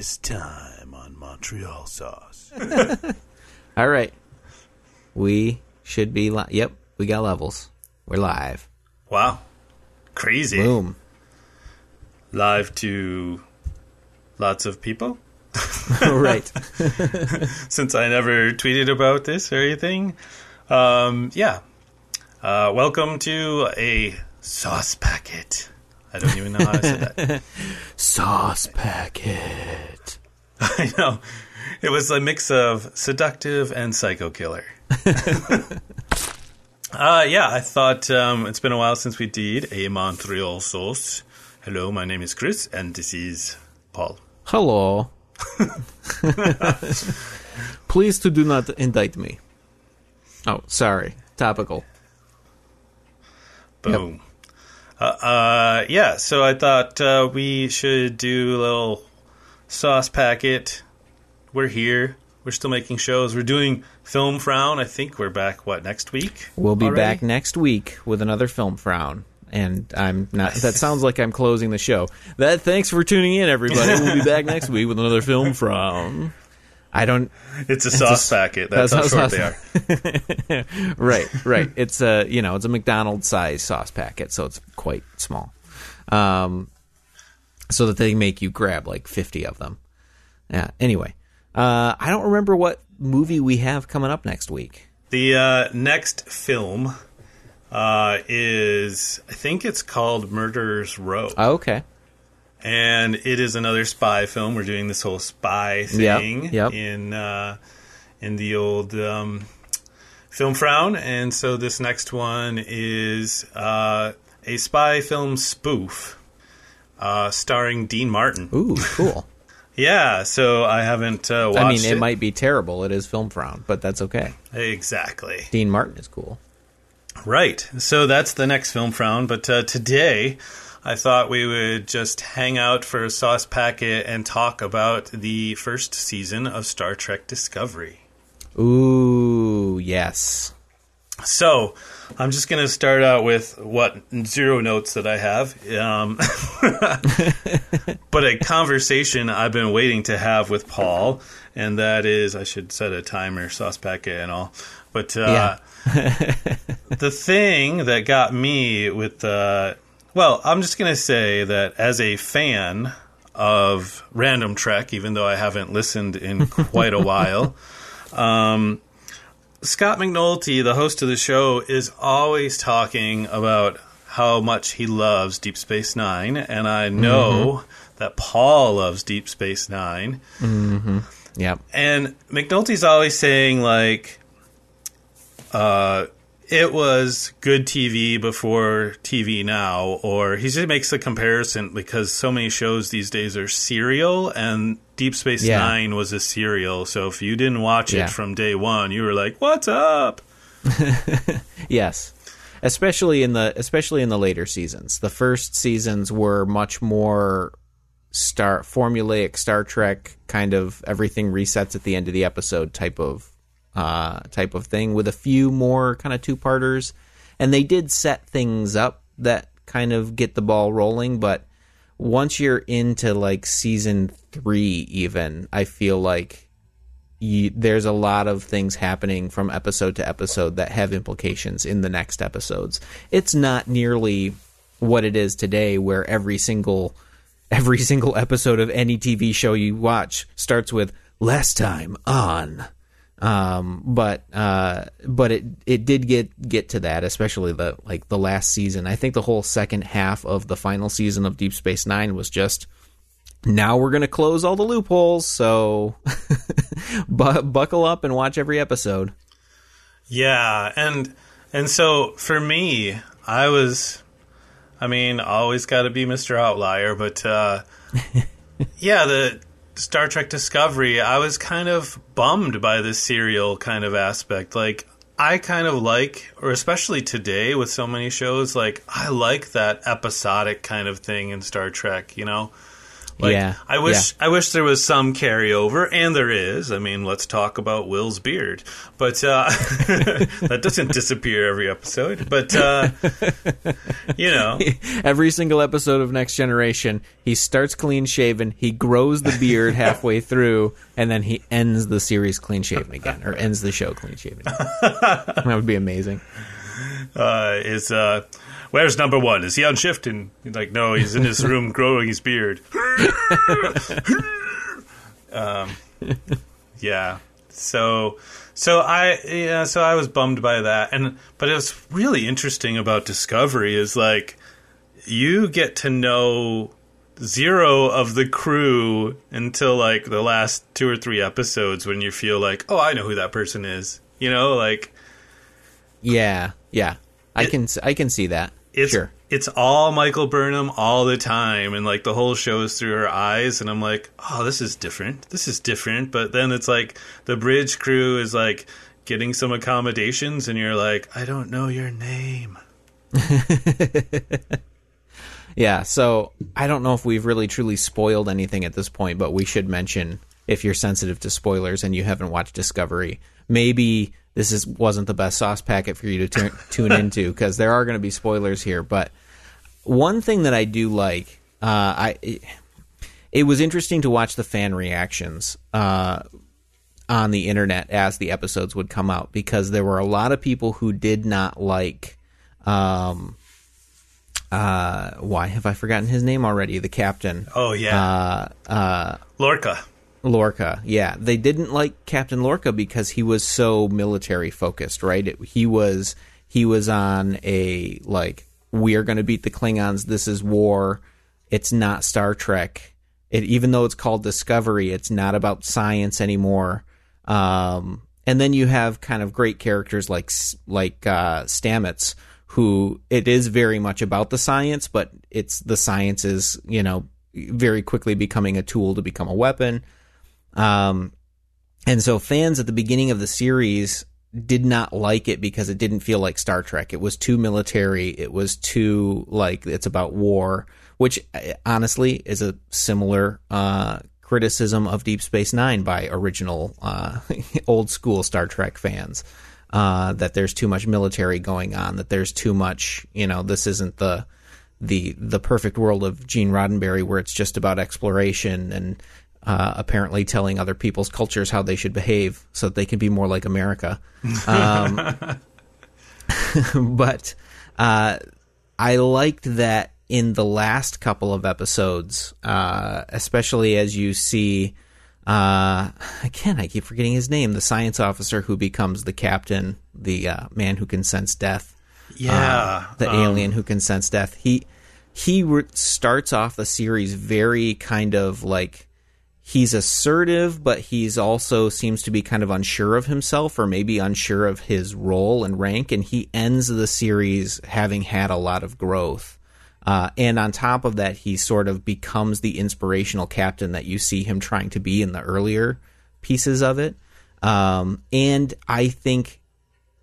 this time on Montreal Sauce. All right. We should be li- Yep, we got levels. We're live. Wow. Crazy. Boom. Live to lots of people. right. Since I never tweeted about this or anything. Um, yeah. Uh, welcome to a sauce packet. I don't even know how I said that. Sauce packet. I know. It was a mix of seductive and psycho killer. uh, yeah, I thought um, it's been a while since we did a Montreal sauce. Hello, my name is Chris, and this is Paul. Hello. Please to do not indict me. Oh, sorry. Topical. Boom. Uh, uh, yeah, so I thought uh, we should do a little sauce packet. We're here. We're still making shows. We're doing Film Frown. I think we're back, what, next week? We'll be already? back next week with another film frown. And I'm not. That sounds like I'm closing the show. That. Thanks for tuning in, everybody. We'll be back next week with another film frown. I don't. It's a sauce a- packet. That's, that's how how short they are. Right, right. It's a you know it's a McDonald's size sauce packet, so it's quite small. Um, so that they make you grab like fifty of them. Yeah. Anyway, uh, I don't remember what movie we have coming up next week. The uh, next film uh, is, I think it's called Murderer's Row. Oh, okay. And it is another spy film. We're doing this whole spy thing yep. in uh, in the old um, film frown, and so this next one is uh, a spy film spoof uh, starring Dean Martin. Ooh, cool. Yeah, so I haven't uh, watched I mean, it, it. might be terrible. It is film frown, but that's okay. exactly Dean Martin is cool. right. So that's the next film frown. But uh, today, I thought we would just hang out for a sauce packet and talk about the first season of Star Trek Discovery. Ooh, yes. So, I'm just going to start out with what zero notes that I have. Um, but a conversation I've been waiting to have with Paul, and that is I should set a timer, sauce packet, and all. But uh, the thing that got me with the. Well, I'm just going to say that as a fan of Random Trek, even though I haven't listened in quite a while, um, Scott McNulty, the host of the show, is always talking about how much he loves Deep Space Nine, and I know that Paul loves Deep Space Nine. Yep. And McNulty's always saying like, uh, it was good TV before TV now, or he just makes a comparison because so many shows these days are serial, and Deep Space Yeah. Nine was a serial. So if you didn't watch Yeah. it from day one, you were like, "What's up?" Yes. Especially in the especially in the later seasons. The first seasons were much more star formulaic Star Trek kind of everything resets at the end of the episode type of uh type of thing with a few more kind of two-parters and they did set things up that kind of get the ball rolling but once you're into like season 3 even I feel like you, there's a lot of things happening from episode to episode that have implications in the next episodes. It's not nearly what it is today, where every single every single episode of any TV show you watch starts with "last time on." Um, but uh, but it it did get get to that, especially the like the last season. I think the whole second half of the final season of Deep Space Nine was just now we're going to close all the loopholes. So bu- buckle up and watch every episode. Yeah, and and so for me, I was, I mean, always got to be Mr. Outlier, but uh, yeah, the Star Trek Discovery, I was kind of bummed by the serial kind of aspect. Like, I kind of like, or especially today with so many shows, like I like that episodic kind of thing in Star Trek. You know, Like, Yeah, I wish I wish there was some carryover, and there is. I mean, let's talk about Will's beard, but uh, that doesn't disappear every episode. But uh, you know, Every single episode of Next Generation, he starts clean shaven, he grows the beard halfway through, and then he ends the series clean shaven again, or ends the show clean shaven. That would be amazing. uh, is uh, where's number one? Is he on shift? And he's like, no, he's in his room growing his beard. um, yeah. So, so I yeah, so I was bummed by that, and but it was really interesting about Discovery is like you get to know zero of the crew until like the last two or three episodes when you feel like, oh, I know who that person is. You know, like Yeah, yeah, I can I can see that. It's sure. it's all Michael Burnham all the time, and like the whole show is through her eyes, and I'm like, oh, this is different. This is different. But then it's like the bridge crew is like getting some accommodations, and you're like, I don't know your name. Yeah, so I don't know if we've really truly spoiled anything at this point, but we should mention if you're sensitive to spoilers and you haven't watched Discovery, maybe this is wasn't the best sauce packet for you to tu- tune into because there are going to be spoilers here. But one thing that I do like, uh, I it, it was interesting to watch the fan reactions uh, on the internet as the episodes would come out because there were a lot of people who did not like. Um, uh, why have I forgotten his name already? The captain. Oh yeah, Uh, uh, Lorca. Lorca. Yeah, they didn't like Captain Lorca because he was so military focused, right? It, he was he was on a like we are going to beat the Klingons. This is war. It's not Star Trek. It, even though it's called Discovery, it's not about science anymore. Um, and then you have kind of great characters like like uh, Stamets, who it is very much about the science, but it's the science is you know very quickly becoming a tool to become a weapon. Um, and so fans at the beginning of the series did not like it because it didn't feel like Star Trek. It was too military. It was too like it's about war, which uh, honestly is a similar uh, criticism of Deep Space Nine by original uh, old school Star Trek fans. Uh, that there's too much military going on. That there's too much. You know, this isn't the the the perfect world of Gene Roddenberry where it's just about exploration and uh, apparently telling other people's cultures how they should behave so that they can be more like America. Um, but uh, I liked that in the last couple of episodes, uh, especially as you see. Uh, again, I keep forgetting his name. The science officer who becomes the captain, the uh, man who can sense death Yeah, the um, alien who can sense death. He he re- starts off the series very kind of like he's assertive, but he's also seems to be kind of unsure of himself, or maybe unsure of his role and rank. And he ends the series having had a lot of growth. Uh, and on top of that, he sort of becomes the inspirational captain that you see him trying to be in the earlier pieces of it. Um, and I think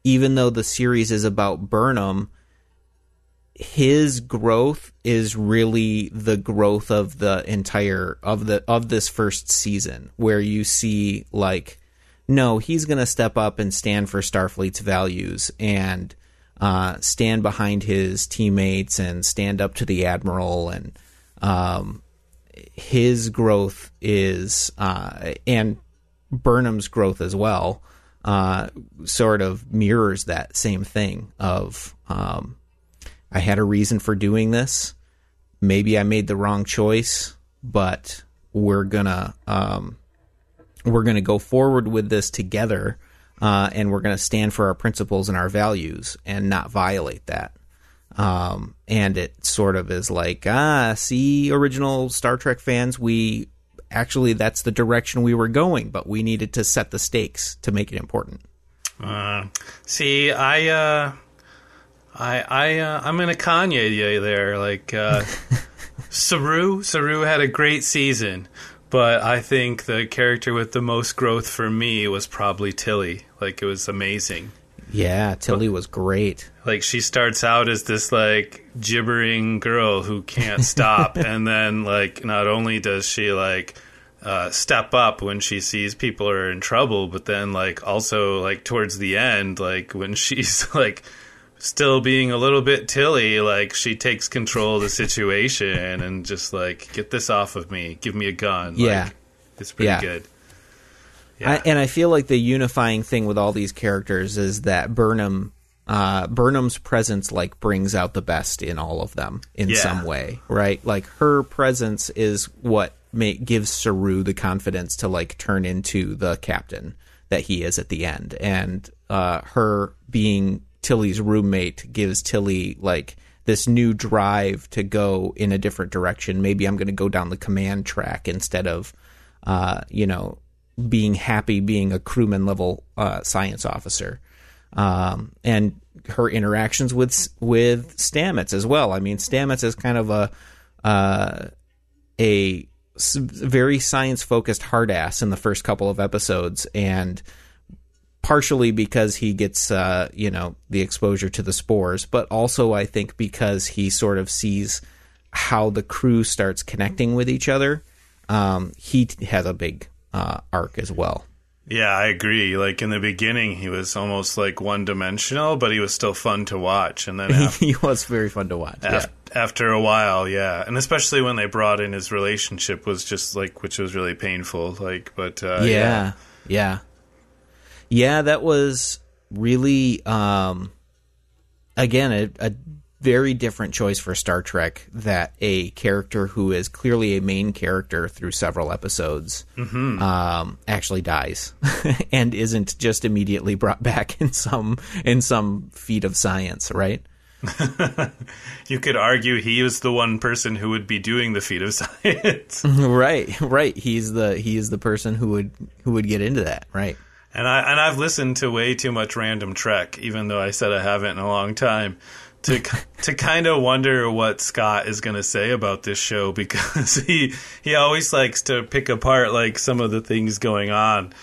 even though the series is about Burnham, his growth is really the growth of the entire of the of this first season where you see like no he's going to step up and stand for starfleet's values and uh, stand behind his teammates and stand up to the admiral and um, his growth is uh, and burnham's growth as well uh, sort of mirrors that same thing of um, I had a reason for doing this. Maybe I made the wrong choice, but we're gonna um, we're gonna go forward with this together, uh, and we're gonna stand for our principles and our values and not violate that. Um, and it sort of is like, ah, see, original Star Trek fans, we actually that's the direction we were going, but we needed to set the stakes to make it important. Uh, see, I, uh, I, I, uh, I'm in a Kanye you there. Like, uh, Saru, Saru had a great season, but I think the character with the most growth for me was probably Tilly. Like, it was amazing. Yeah, Tilly was great. Like she starts out as this like gibbering girl who can't stop, and then like not only does she like uh, step up when she sees people are in trouble, but then like also like towards the end, like when she's like still being a little bit Tilly, like she takes control of the situation and just like get this off of me, give me a gun. Yeah, like, it's pretty Yeah. good. I, and I feel like the unifying thing with all these characters is that Burnham, uh, Burnham's presence like brings out the best in all of them in Yeah. some way, right? Like her presence is what make, gives Saru the confidence to like turn into the captain that he is at the end, and uh, her being Tilly's roommate gives Tilly like this new drive to go in a different direction. Maybe I'm going to go down the command track instead of, uh, you know, being happy being a crewman level uh, science officer, um, and her interactions with with Stamets as well. I mean, Stamets is kind of a uh, a very science focused hard ass in the first couple of episodes, and partially because he gets uh, you know the exposure to the spores, but also I think because he sort of sees how the crew starts connecting with each other. Um, he t- has a big uh, arc as well. Yeah, I agree. Like in the beginning, he was almost like one dimensional, but he was still fun to watch. And then af- he was very fun to watch. af- after a while, yeah, and especially when they brought in his relationship was just like, which was really painful. Like, but uh, yeah. yeah, yeah, yeah. That was really, um, again, a, a very different choice for Star Trek. That a character who is clearly a main character through several episodes um, actually dies and isn't just immediately brought back in some in some feat of science, right? you could argue he is the one person who would be doing the feat of science. right, right. He's the he is the person who would who would get into that, right? And I and I've listened to way too much random Trek, even though I said I haven't in a long time, to to kind of wonder what Scott is going to say about this show because he he always likes to pick apart like some of the things going on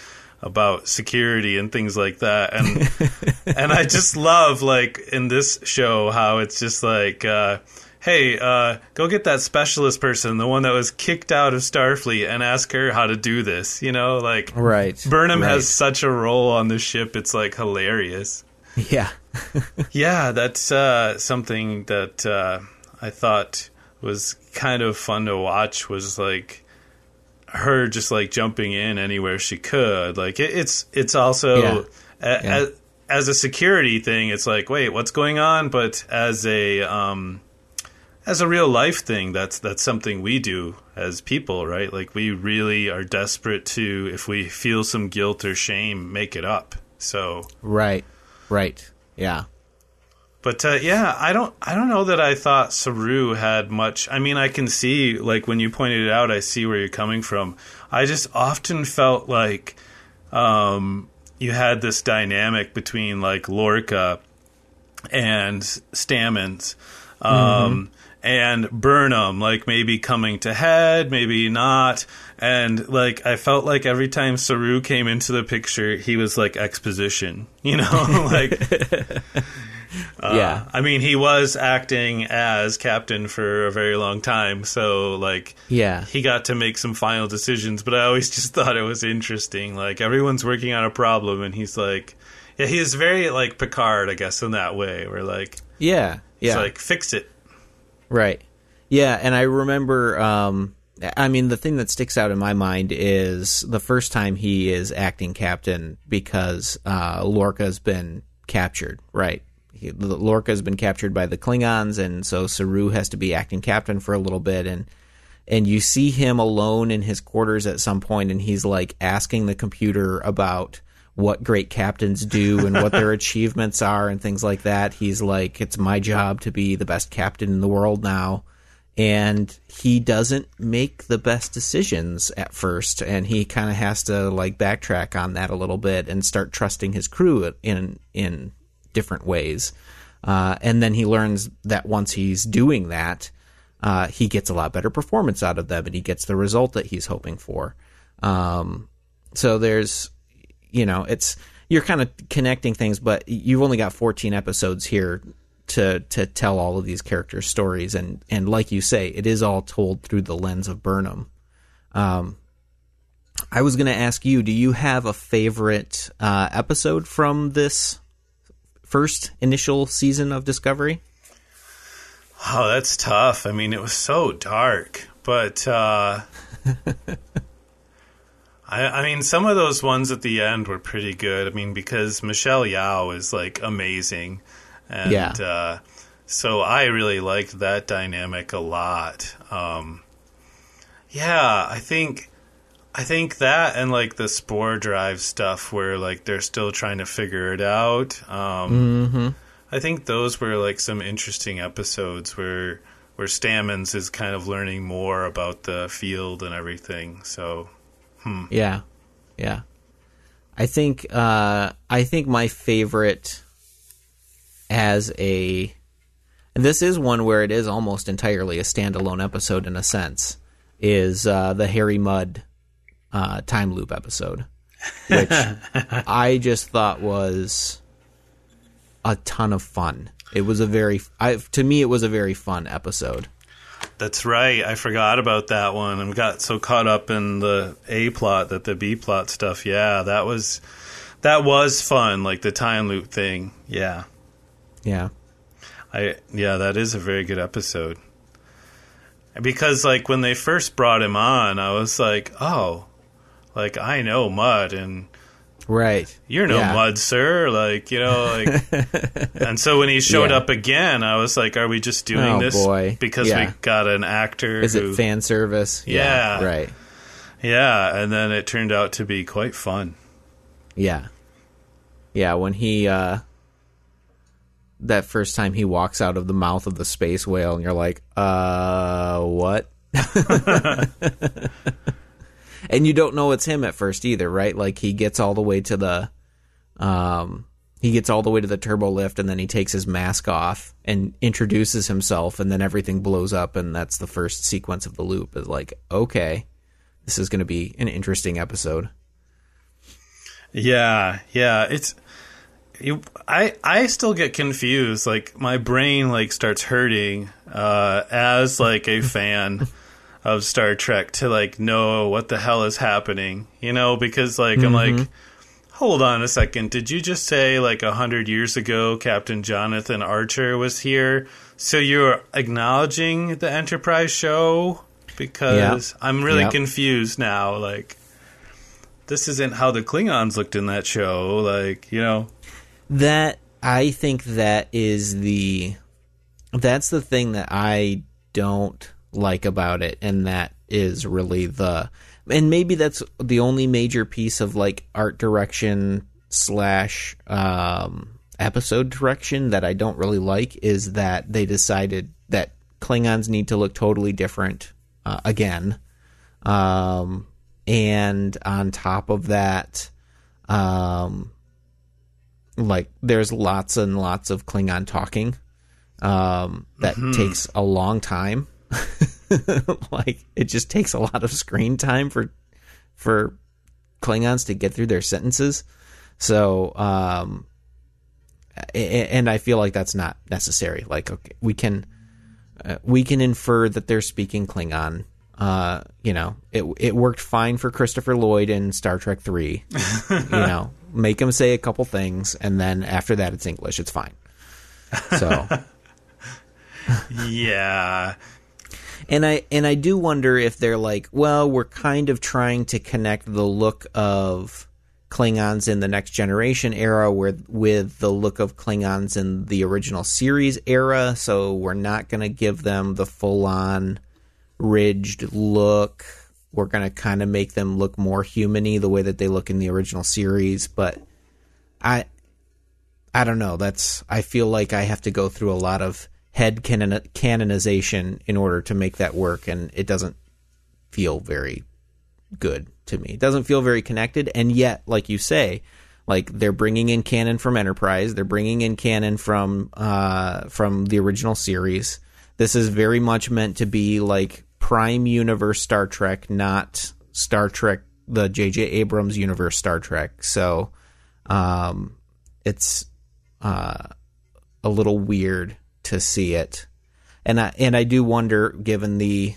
about security and things like that. And and I just love like in this show how it's just like uh hey uh go get that specialist person the one that was kicked out of Starfleet and ask her how to do this you know like Right. Burnham right. has such a role on the ship it's like hilarious yeah. yeah that's uh something that uh I thought was kind of fun to watch was like her just like jumping in anywhere she could. Like it, it's it's also Yeah. a, Yeah. As, as a security thing. It's like wait, what's going on? But as a um, as a real life thing, that's that's something we do as people, right? Like we really are desperate to, if we feel some guilt or shame, make it up. So Right. Right. Yeah. But uh, yeah, I don't I don't know that I thought Saru had much. I mean, I can see like when you pointed it out, I see where you're coming from. I just often felt like um, you had this dynamic between like Lorca and Stamets. Um, And Burnham, like maybe coming to head, maybe not. And like, I felt like every time Saru came into the picture, he was like exposition, you know? like, uh, yeah. I mean, he was acting as captain for a very long time, so like Yeah. he got to make some final decisions. But I always just thought it was interesting. Like everyone's working on a problem, and he's like, yeah, he's very like Picard, I guess, in that way, where like Yeah. he's Yeah. like fix it. Right. Yeah, and I remember um I mean the thing that sticks out in my mind is the first time he is acting captain because uh Lorca's been captured, right? Lorca's been captured by the Klingons and so Saru has to be acting captain for a little bit and and you see him alone in his quarters at some point and he's like asking the computer about what great captains do and what their achievements are and things like that. He's like, it's my job to be the best captain in the world now. And he doesn't make the best decisions at first. And he kind of has to like backtrack on that a little bit and start trusting his crew in, in different ways. Uh, and then he learns that once he's doing that, uh, he gets a lot better performance out of them and he gets the result that he's hoping for. Um, so there's, you know, it's you're kind of connecting things, but you've only got 14 episodes here to to tell all of these characters' stories, and and like you say, it is all told through the lens of Burnham. Um, I was going to ask you, do you have a favorite uh, episode from this first initial season of Discovery? Oh, that's tough. I mean, it was so dark, but uh, I, I mean, some of those ones at the end were pretty good. I mean, because Michelle Yeoh is like amazing, and Yeah. uh, so I really liked that dynamic a lot. Um, yeah, I think I think that and like the spore drive stuff where like they're still trying to figure it out. Um, I think those were like some interesting episodes where where Stamets is kind of learning more about the field and everything. So Yeah, yeah. I think uh, I think my favorite as a, and this is one where it is almost entirely a standalone episode in a sense, is uh, the Harry Mudd uh, time loop episode, which I just thought was a ton of fun. It was a very, I, to me, it was a very fun episode. That's right. I forgot about that one. and got so caught up in the A plot that the B plot stuff. Yeah, that was that was fun. Like the time loop thing. Yeah, Yeah, I yeah, that is a very good episode. Because like when they first brought him on, I was like, oh, like I know Mudd and right. you're no Yeah. mud, sir. Like, you know, like. and so when he showed Yeah. up again, I was like, are we just doing Oh, this boy. because Yeah. we got an actor? Is who, it fan service? Yeah. right. Yeah, and then it turned out to be quite fun. Yeah. Yeah, when he uh that first time he walks out of the mouth of the space whale and you're like, "Uh, what?" and you don't know it's him at first either, right? Like he gets all the way to the um he gets all the way to the turbo lift and then he takes his mask off and introduces himself and then everything blows up and that's the first sequence of the loop is like, "Okay, this is going to be an interesting episode." Yeah, yeah, it's you, I I still get confused. Like my brain like starts hurting uh, as like a fan of Star Trek to like know what the hell is happening. You know, because like I'm like, mm-hmm. hold on a second. Did you just say like a hundred years ago Captain Jonathan Archer was here? So you're acknowledging the Enterprise show? Because I'm really Yep. confused now. Like this isn't how the Klingons looked in that show. Like, you know, that I think that is the that's the thing that I don't like about it and that is really the and maybe that's the only major piece of like art direction slash um episode direction that I don't really like is that they decided that Klingons need to look totally different uh, again um and on top of that um like there's lots and lots of Klingon talking um, that takes a long time. like it just takes a lot of screen time for for Klingons to get through their sentences. So um, and I feel like that's not necessary. Like okay, we can uh, we can infer that they're speaking Klingon. Uh, you know, it it worked fine for Christopher Lloyd in Star Trek Three. you know, make him say a couple things, and then after that, it's English. It's fine. So, yeah. And I and I do wonder if they're like, well, we're kind of trying to connect the look of Klingons in the Next Generation era with with the look of Klingons in the original series era. So we're not going to give them the full on ridged look. We're going to kind of make them look more humany the way that they look in the original series, but I I don't know. That's I feel like I have to go through a lot of head canon- canonization in order to make that work and it doesn't feel very good to me. It doesn't feel very connected and yet like you say, like they're bringing in canon from Enterprise, they're bringing in canon from uh from the original series. This is very much meant to be like prime universe Star Trek, not Star Trek the JJ Abrams universe Star Trek. So um, it's uh, a little weird to see it, and I and I do wonder, given the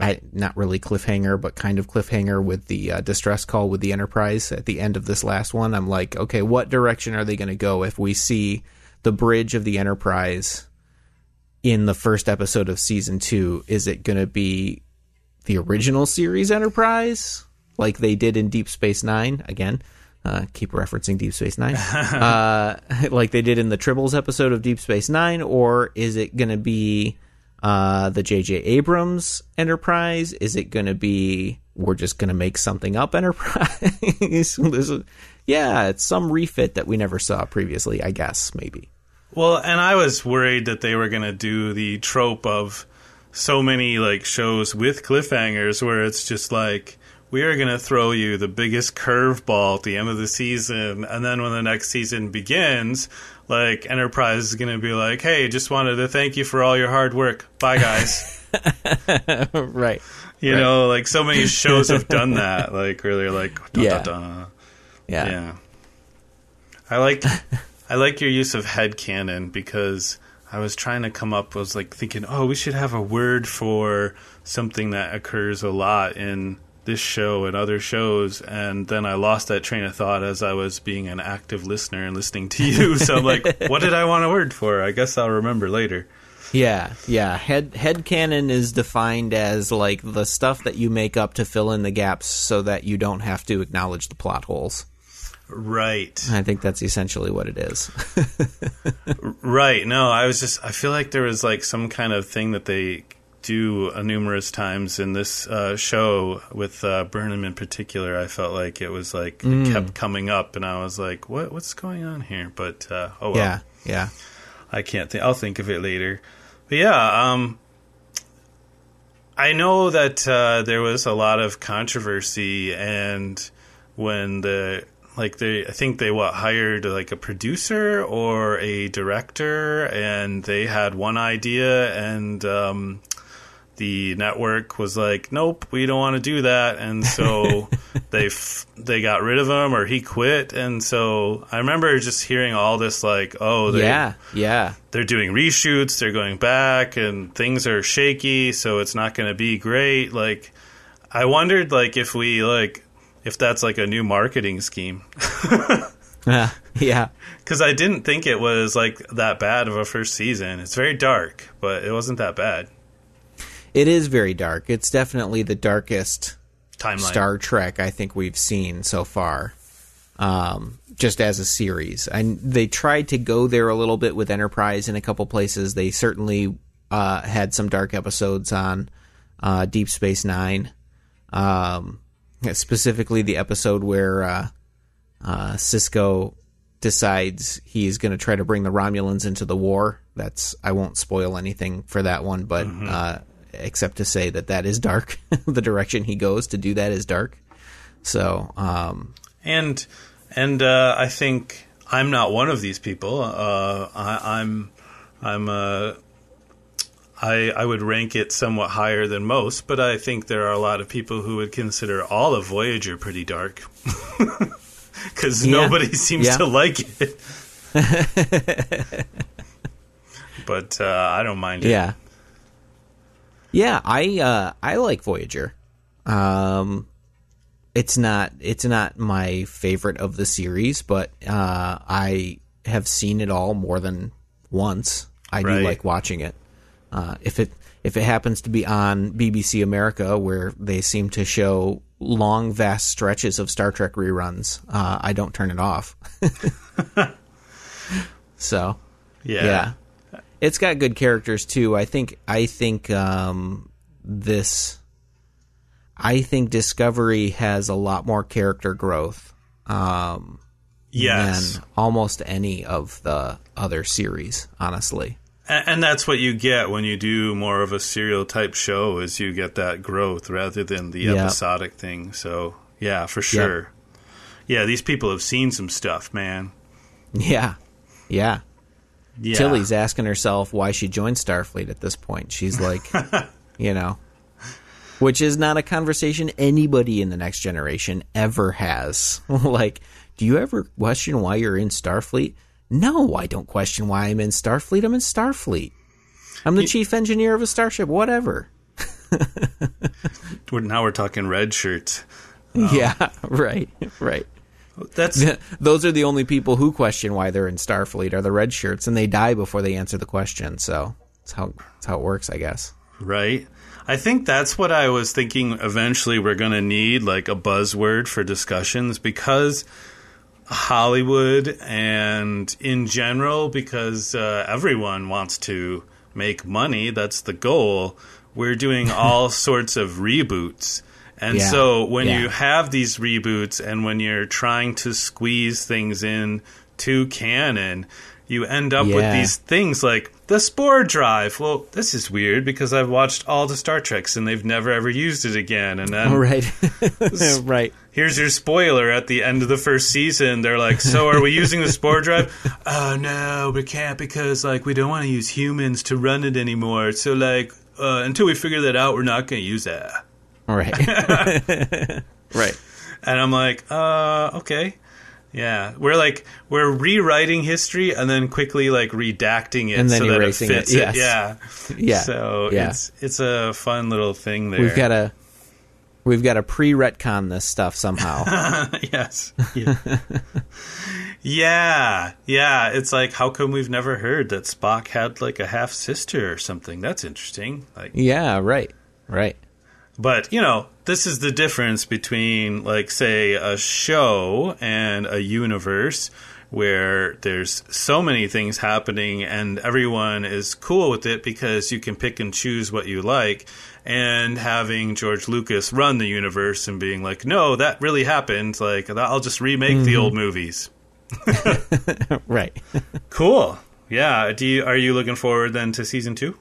I not really cliffhanger, but kind of cliffhanger with the uh, distress call with the Enterprise at the end of this last one. I'm like, okay, what direction are they going to go if we see the bridge of the Enterprise in the first episode of season two? Is it going to be the original series Enterprise, like they did in Deep Space Nine? Again, uh, keep referencing Deep Space Nine, uh, like they did in the Tribbles episode of Deep Space Nine, or is it going to be uh, the J.J. Abrams Enterprise? Is it going to be we're just going to make something up Enterprise? yeah, it's some refit that we never saw previously. I guess maybe. Well, and I was worried that they were going to do the trope of so many like shows with cliffhangers where it's just like we are going to throw you the biggest curveball at the end of the season and then when the next season begins like Enterprise is going to be like, "Hey, just wanted to thank you for all your hard work. Bye, guys." right. You right. know, like so many shows have done that. Like really, like dun, yeah. dun, dun. yeah, yeah. I like I like your use of head canon because I was trying to come up. I was like thinking, oh, we should have a word for something that occurs a lot in this show and other shows and then I lost that train of thought as I was being an active listener and listening to you. So I'm like, what did I want a word for? I guess I'll remember later. Yeah, yeah. Head head canon is defined as like the stuff that you make up to fill in the gaps so that you don't have to acknowledge the plot holes. Right. I think that's essentially what it is. right. No, I was just I feel like there was like some kind of thing that they do uh, numerous times in this uh, show with uh, Burnham in particular. I felt like it was like Mm. it kept coming up, and I was like, "What? What's going on here?" But uh, oh well, Yeah, yeah. I can't think. I'll think of it later. But yeah, um, I know that uh, there was a lot of controversy, and when the like they, I think they what hired like a producer or a director, and they had one idea, and um, the network was like, "Nope, we don't want to do that," and so they f- they got rid of him or he quit, and so I remember just hearing all this like, "Oh, they, yeah, yeah. they're doing reshoots, they're going back, and things are shaky, so it's not going to be great." Like, I wondered like if we like if that's like a new marketing scheme Uh, yeah. because I didn't think it was like that bad of a first season. It's very dark, but it wasn't that bad. It is very dark. It's definitely the darkest Timeline. Star Trek I think we've seen so far. Um, just as a series, and they tried to go there a little bit with Enterprise in a couple places. They certainly uh, had some dark episodes on uh, Deep Space Nine, um, specifically the episode where uh, uh, Sisko decides he's going to try to bring the Romulans into the war. That's I won't spoil anything for that one, but uh, except to say that that is dark. the direction he goes to do that is dark. So um, and and uh, I think I'm not one of these people. Uh, I, I'm I'm uh, I I would rank it somewhat higher than most, but I think there are a lot of people who would consider all of Voyager pretty dark because Yeah. nobody seems Yeah. to like it. but uh, I don't mind it. yeah, yeah, I uh, I like Voyager. Um, it's not it's not my favorite of the series, but uh, I have seen it all more than once. I Right. do like watching it. Uh, if it if it happens to be on BBC America, where they seem to show long, vast stretches of Star Trek reruns, uh, I don't turn it off. so yeah, yeah. It's got good characters too. I think I think um, this I think Discovery has a lot more character growth um, yes. than almost any of the other series, honestly. And, and that's what you get when you do more of a serial type show is you get that growth rather than the Yeah. episodic thing. So yeah, for sure. Yeah, these people have seen some stuff, man. Yeah. Yeah. Yeah. Tilly's asking herself why she joined Starfleet at this point. She's like, you know, which is not a conversation anybody in the next generation ever has. like, do you ever question why you're in Starfleet? No, I don't question why I'm in Starfleet. I'm in Starfleet. I'm the chief engineer of a starship, whatever. now we're talking red shirts. Yeah, right, right. That's Those are the only people who question why they're in Starfleet are the red shirts, and they die before they answer the question. So that's how that's how it works, I guess. right. I think that's what I was thinking. Eventually, we're going to need like a buzzword for discussions because Hollywood and in general, because uh, everyone wants to make money. That's the goal. We're doing all sorts of reboots. And Yeah, so when yeah. you have these reboots and when you're trying to squeeze things in to canon, you end up with these things like the spore drive. Well, this is weird because I've watched all the Star Treks and they've never ever used it again. And then Right, right. here's your spoiler at the end of the first season. They're like, "So are we using the spore drive?" Oh no, we can't because like we don't want to use humans to run it anymore. So like uh, until we figure that out, we're not going to use that. Right. right. And I'm like, uh, okay. Yeah, we're like we're rewriting history and then quickly like redacting it And then so that it erasing it, fits yes. Yeah, Yeah. So Yeah. it's it's a fun little thing there. We've got to we've got to pre-retcon this stuff somehow. yes. Yeah. yeah. Yeah. It's like, how come we've never heard that Spock had like a half sister or something? That's interesting. Like, yeah, right. Right. But you know, this is the difference between like, say, a show and a universe where there's so many things happening and everyone is cool with it because you can pick and choose what you like and having George Lucas run the universe and being like, no, that really happened. Like, I'll just remake the mm-hmm. old movies. Right. Cool. Yeah. Do you are you looking forward then to season two?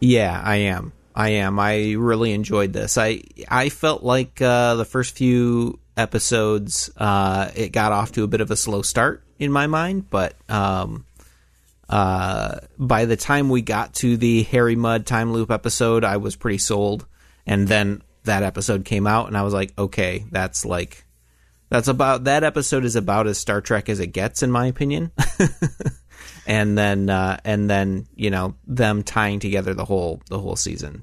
Yeah, I am. I am. I really enjoyed this. I I felt like uh, the first few episodes uh, it got off to a bit of a slow start in my mind, but um, uh, by the time we got to the Harry Mudd time loop episode, I was pretty sold. And then that episode came out, and I was like, okay, that's like that's about that episode is about as Star Trek as it gets, in my opinion. and then uh, and then you know them tying together the whole the whole season.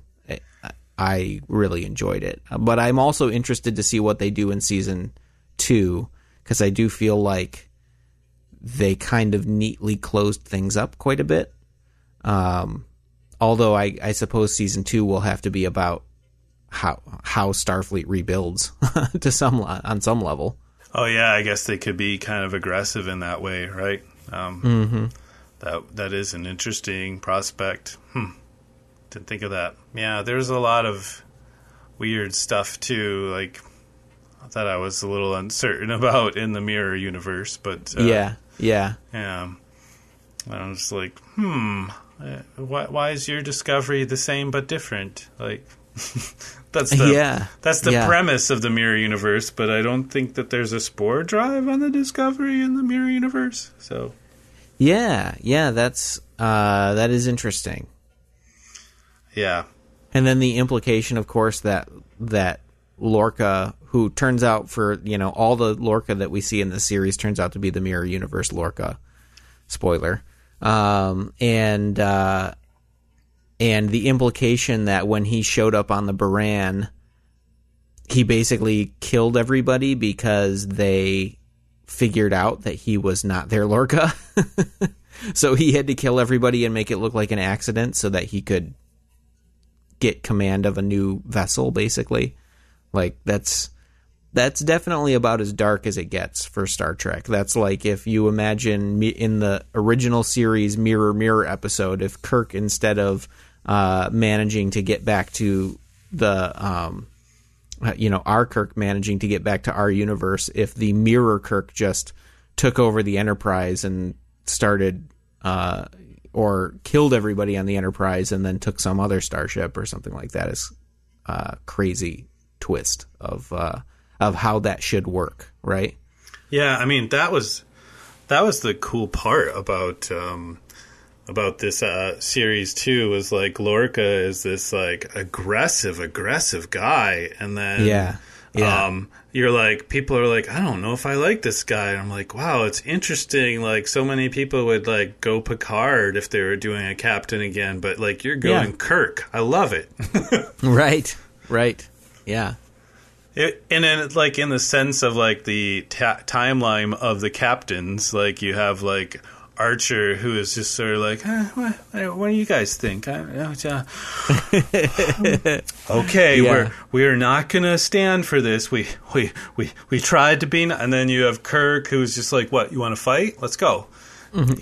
I, really enjoyed it, but I'm also interested to see what they do in season two because I do feel like they kind of neatly closed things up quite a bit. Um, although I, I suppose season two will have to be about how how Starfleet rebuilds to some on some level. Oh yeah, I guess they could be kind of aggressive in that way, right? Um, That that is an interesting prospect. Hmm. Didn't think of that. Yeah, there's a lot of weird stuff too, like that I was a little uncertain about in the mirror universe, but uh, yeah, yeah. yeah. I was like, hmm, uh, why, why is your discovery the same but different? Like, that's the Yeah, that's the yeah. premise of the mirror universe. But I don't think that there's a spore drive on the discovery in the mirror universe. So Yeah, yeah, that's uh, that is interesting. Yeah, And then the implication, of course, that that Lorca, who turns out for you know all the Lorca that we see in the series, turns out to be the Mirror Universe Lorca. Spoiler. Um, and uh, and the implication that when he showed up on the Buran, he basically killed everybody because they figured out that he was not their Lorca. so he had to kill everybody and make it look like an accident so that he could get command of a new vessel basically like that's that's definitely about as dark as it gets for Star Trek. That's like if you imagine in the original series Mirror Mirror episode, if Kirk instead of uh, managing to get back to the, um, you know, our Kirk managing to get back to our universe, if the Mirror Kirk just took over the Enterprise and started, uh, or killed everybody on the Enterprise and then took some other starship or something like that, is uh, crazy twist of uh, of how that should work, right? yeah. I mean, that was that was the cool part about um, about this uh, series too was like Lorca is this like aggressive, aggressive guy, and then Yeah. Yeah. um, you're like people are like, I don't know if I like this guy. And I'm like, wow, it's interesting. Like so many people would like go Picard if they were doing a captain again, but like you're going Yeah. Kirk. I love it. right. Right. Yeah. It, and then, like in the sense of like the ta- timeline of the captains, like you have like Archer, who is just sort of like, eh, what, what do you guys think? I, uh, okay, Yeah. we're we're not gonna stand for this. We we we we tried to be, n-" and then you have Kirk, who's just like, what? You want to fight? Let's go.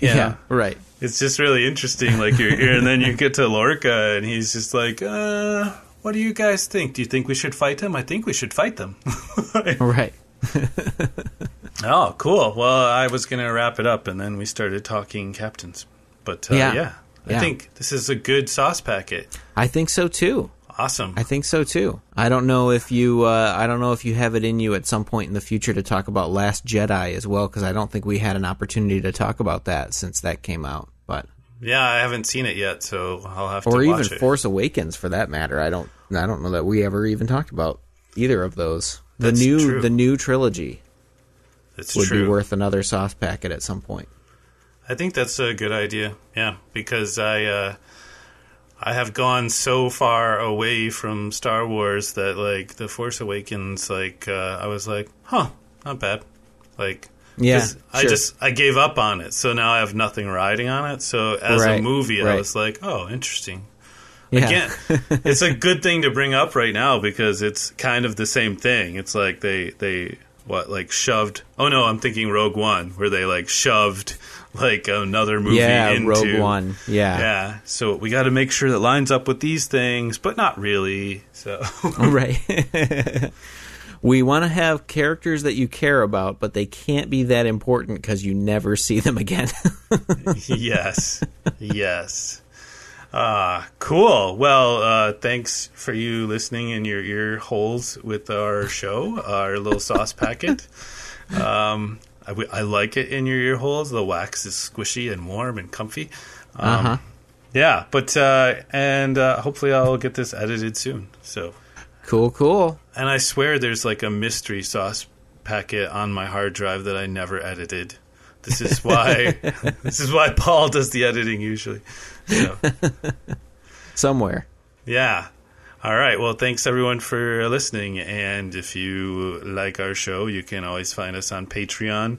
Yeah. Right. It's just really interesting. Like you're here, and then you get to Lorca, and he's just like, uh, "What do you guys think? Do you think we should fight them? I think we should fight them." Right. oh, cool. Well, I was going to wrap it up, and then we started talking captains. But uh, Yeah. yeah. I Yeah. think this is a good sauce packet. I think so too. Awesome. I think so too. I don't know if you. Uh, I don't know if you have it in you at some point in the future to talk about Last Jedi as well, because I don't think we had an opportunity to talk about that since that came out. But yeah, I haven't seen it yet, so I'll have to or even. Force Awakens for that matter. I don't. I don't know that we ever even talked about either of those. The That's new true. the new trilogy it's would true. be worth another sauce packet at some point. I think that's a good idea. Yeah, because I uh, I have gone so far away from Star Wars that like the Force Awakens, like uh, I was like, huh, not bad. Like, Yeah, 'cause I just I gave up on it, so now I have nothing riding on it. So as a Right, movie, I was like, oh, interesting. Yeah. Again, it's a good thing to bring up right now because it's kind of the same thing. It's like they they what like shoved. Oh no, I'm thinking Rogue One, where they like shoved like another movie yeah, into Rogue One. Yeah, Yeah, so we got to make sure that lines up with these things, but not really. So right. we want to have characters that you care about, but they can't be that important because you never see them again. yes, yes. Ah, cool. Well, uh, thanks for you listening in your ear holes with our show, our little sauce packet. Um, I, I like it in your ear holes. The wax is squishy and warm and comfy. Um, uh huh. Yeah, but uh, and uh, hopefully I'll get this edited soon. So, Cool, cool. and I swear there's like a mystery sauce packet on my hard drive that I never edited. This is why. this is why Paul does the editing usually. So, Somewhere. yeah. All right. Well, thanks everyone for listening. And if you like our show, you can always find us on Patreon.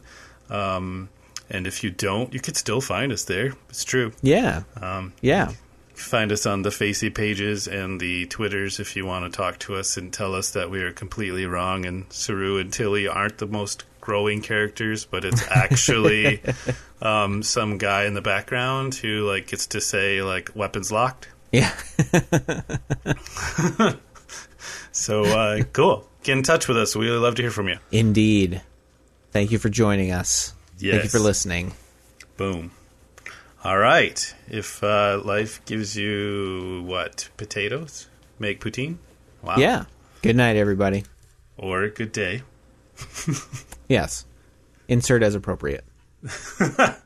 Um, and if you don't, you could still find us there. It's true. Yeah. Um, Yeah. find us on the Facey pages and the Twitters if you want to talk to us and tell us that we are completely wrong and Saru and Tilly aren't the most growing characters, but it's actually um, some guy in the background who like gets to say like weapons locked. Yeah. So uh, cool. Get in touch with us. We would love to hear from you. Indeed. Thank you for joining us. Thank you for listening. Boom. All right. If uh, life gives you what potatoes, make poutine. Wow. Yeah. Good night, everybody. Or good day. Yes. Insert as appropriate.